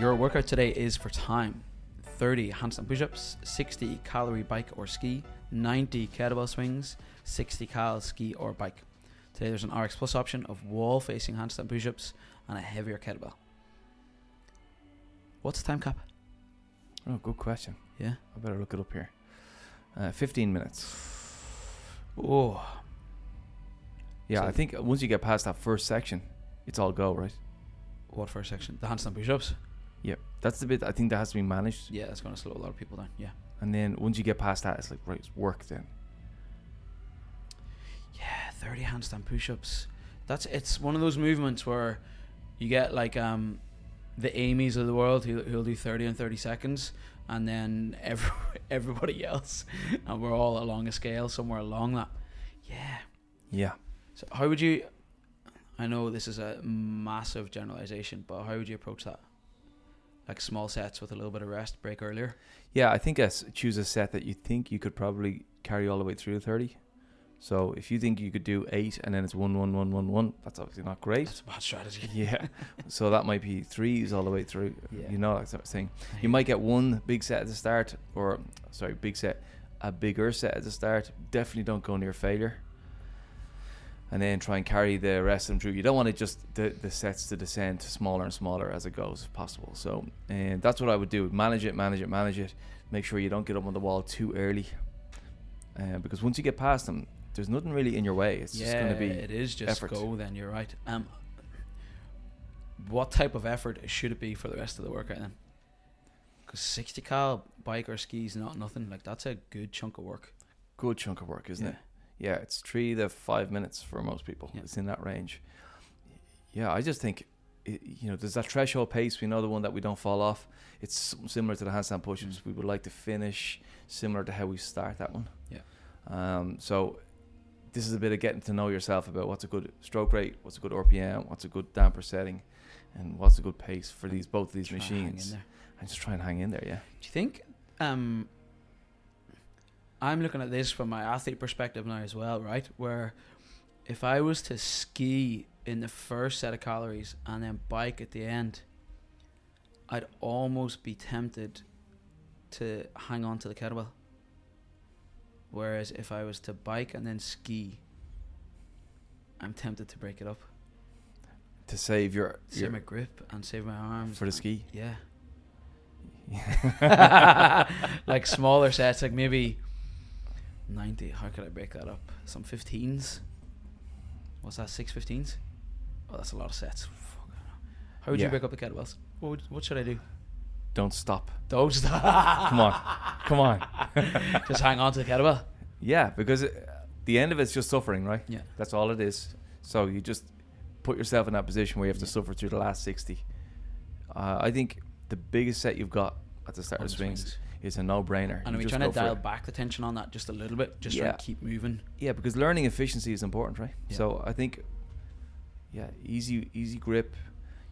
Your workout today is for time 30 handstand push ups, 60 calorie bike or ski, 90 kettlebell swings, 60 cal ski or bike. Today there's an RX Plus option of wall facing handstand push ups and a heavier kettlebell. What's the time cap? Oh, good question. Yeah. I better look it up here. Uh, 15 minutes. Oh, Yeah, So- I think once you get past that first section, it's all go, right? what first section? The handstand push ups? That's the bit I think that has to be managed. Yeah, it's going to slow a lot of people down. Yeah. And then once you get past that, it's like, right, it's work then. Yeah, 30 handstand push-ups. That's it's one of those movements where you get like um the Amy's of the world who who'll do 30 and 30 seconds and then every, everybody else and we're all along a scale somewhere along that. Yeah. Yeah. So how would you I know this is a massive generalization, but how would you approach that? Like small sets with a little bit of rest, break earlier. Yeah, I think I s- choose a set that you think you could probably carry all the way through 30. So if you think you could do eight and then it's one, one, one, one, one, that's obviously not great. That's a bad strategy. yeah. So that might be threes all the way through. Yeah. You know that sort of thing. You might get one big set at the start, or sorry, big set, a bigger set at the start. Definitely don't go near failure. And then try and carry the rest of them through. You don't want it just the, the sets to descend smaller and smaller as it goes, if possible. So, and that's what I would do: manage it, manage it, manage it. Make sure you don't get up on the wall too early, uh, because once you get past them, there's nothing really in your way. It's just going to be it is just effort. go. Then you're right. Um, what type of effort should it be for the rest of the workout then? Because sixty cal bike or skis not nothing. Like that's a good chunk of work. good chunk of work, isn't Yeah. it? Yeah, it's three to five minutes for most people. Yeah. It's in that range. Yeah, I just think, it, you know, there's that threshold pace. We know the one that we don't fall off. It's similar to the handstand push-ups. Mm. We would like to finish similar to how we start that one. Yeah. Um. So this is a bit of getting to know yourself about what's a good stroke rate, what's a good RPM, what's a good damper setting, and what's a good pace for these both of these Try and hang in machines. And just try and hang in there. Yeah. Do you think? Um, I'm looking at this from my athlete perspective now as well, right? Where if I was to ski in the first set of calories and then bike at the end, I'd almost be tempted to hang on to the kettlebell. Whereas if I was to bike and then ski, I'm tempted to break it up. To save your, Save your my grip and save my arms. for the ski. Yeah. like smaller sets, like maybe 90. How could I break that up? Some 15s? What's that, six 15s? Oh, that's a lot of sets. Fuck, I don't know. How would you break up the kettlebells? What, would, what should I do? Don't stop. Those. Come on. Come on. Just hang on to the kettlebell. Yeah, because it, the end of it's just suffering, right? Yeah. That's all it is. So you just put yourself in that position where you have to Yeah. suffer through the last 60. Uh, I think the biggest set you've got at the start On of the swings, swings. Is a no-brainer. And are we trying to dial back the tension on that just a little bit? Just Yeah. and keep moving. Yeah, because learning efficiency is important, right? Yeah. So I think, yeah, easy, easy grip.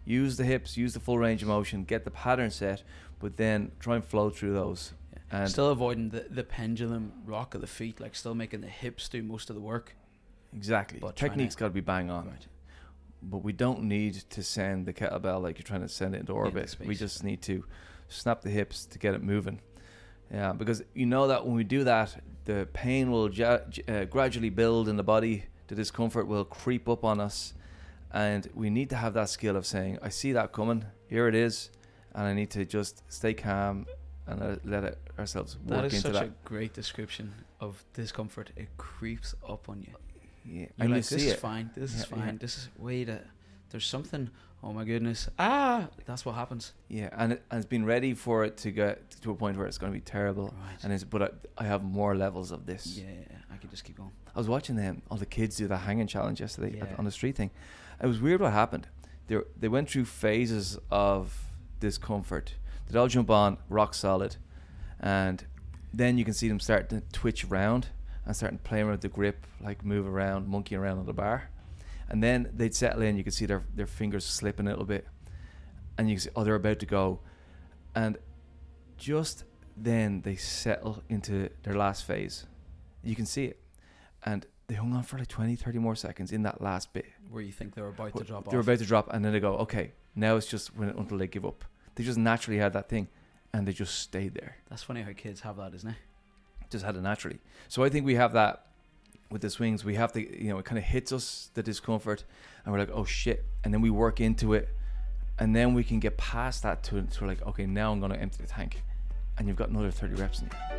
Use the hips, use the full range of motion, get the pattern set, but then try and flow through those. Yeah. And still avoiding the, the pendulum rock of the feet, like still making the hips do most of the work. exactly, But Technique's got to be bang on. Right. but we don't need to send the kettlebell like you're trying to send it into orbit. we just need to snap the hips to get it moving. Yeah, because you know that when we do that, the pain will ja- uh, gradually build in the body. The discomfort will creep up on us, and we need to have that skill of saying, "I see that coming. Here it is," and I need to just stay calm and let, let it, ourselves That work is into such that. a great description of discomfort. It creeps up on you. yeah, You're and like, you this is it. fine. This is Yeah, yeah. fine. This is wait. A, there's something. Oh my goodness. Ah, that's what happens. Yeah, and, it, and it's been ready for it to get to a point where it's going to be terrible. Right. And it's but I, I have more levels of this. yeah, I could just keep going. I was watching them all the kids do the hanging challenge yesterday Yeah. on the street thing. It was weird what happened. They were- they went through phases of discomfort. They'd all jump on rock solid, and then you can see them start to twitch around and starting playing with the grip, like move around, monkey around on the bar, and then they'd settle in. You could see their their fingers slipping a little bit, and you can see oh they're about to go, and just then they settle into their last phase. You can see it, and they hung on for like 20, 30 more seconds in that last bit. Where you think they're about to drop They're off. about to drop, and then they go, okay, now it's just when, until they give up. They just naturally had that thing, and they just stayed there. That's funny how kids have that, isn't it? Just had it naturally. So I think we have that with the swings, we have to, you know, it kind of hits us the discomfort, and we're like, oh shit, and then we work into it, and then we can get past that to, to like, okay, now I'm gonna empty the tank, and you've got another 30 reps in you.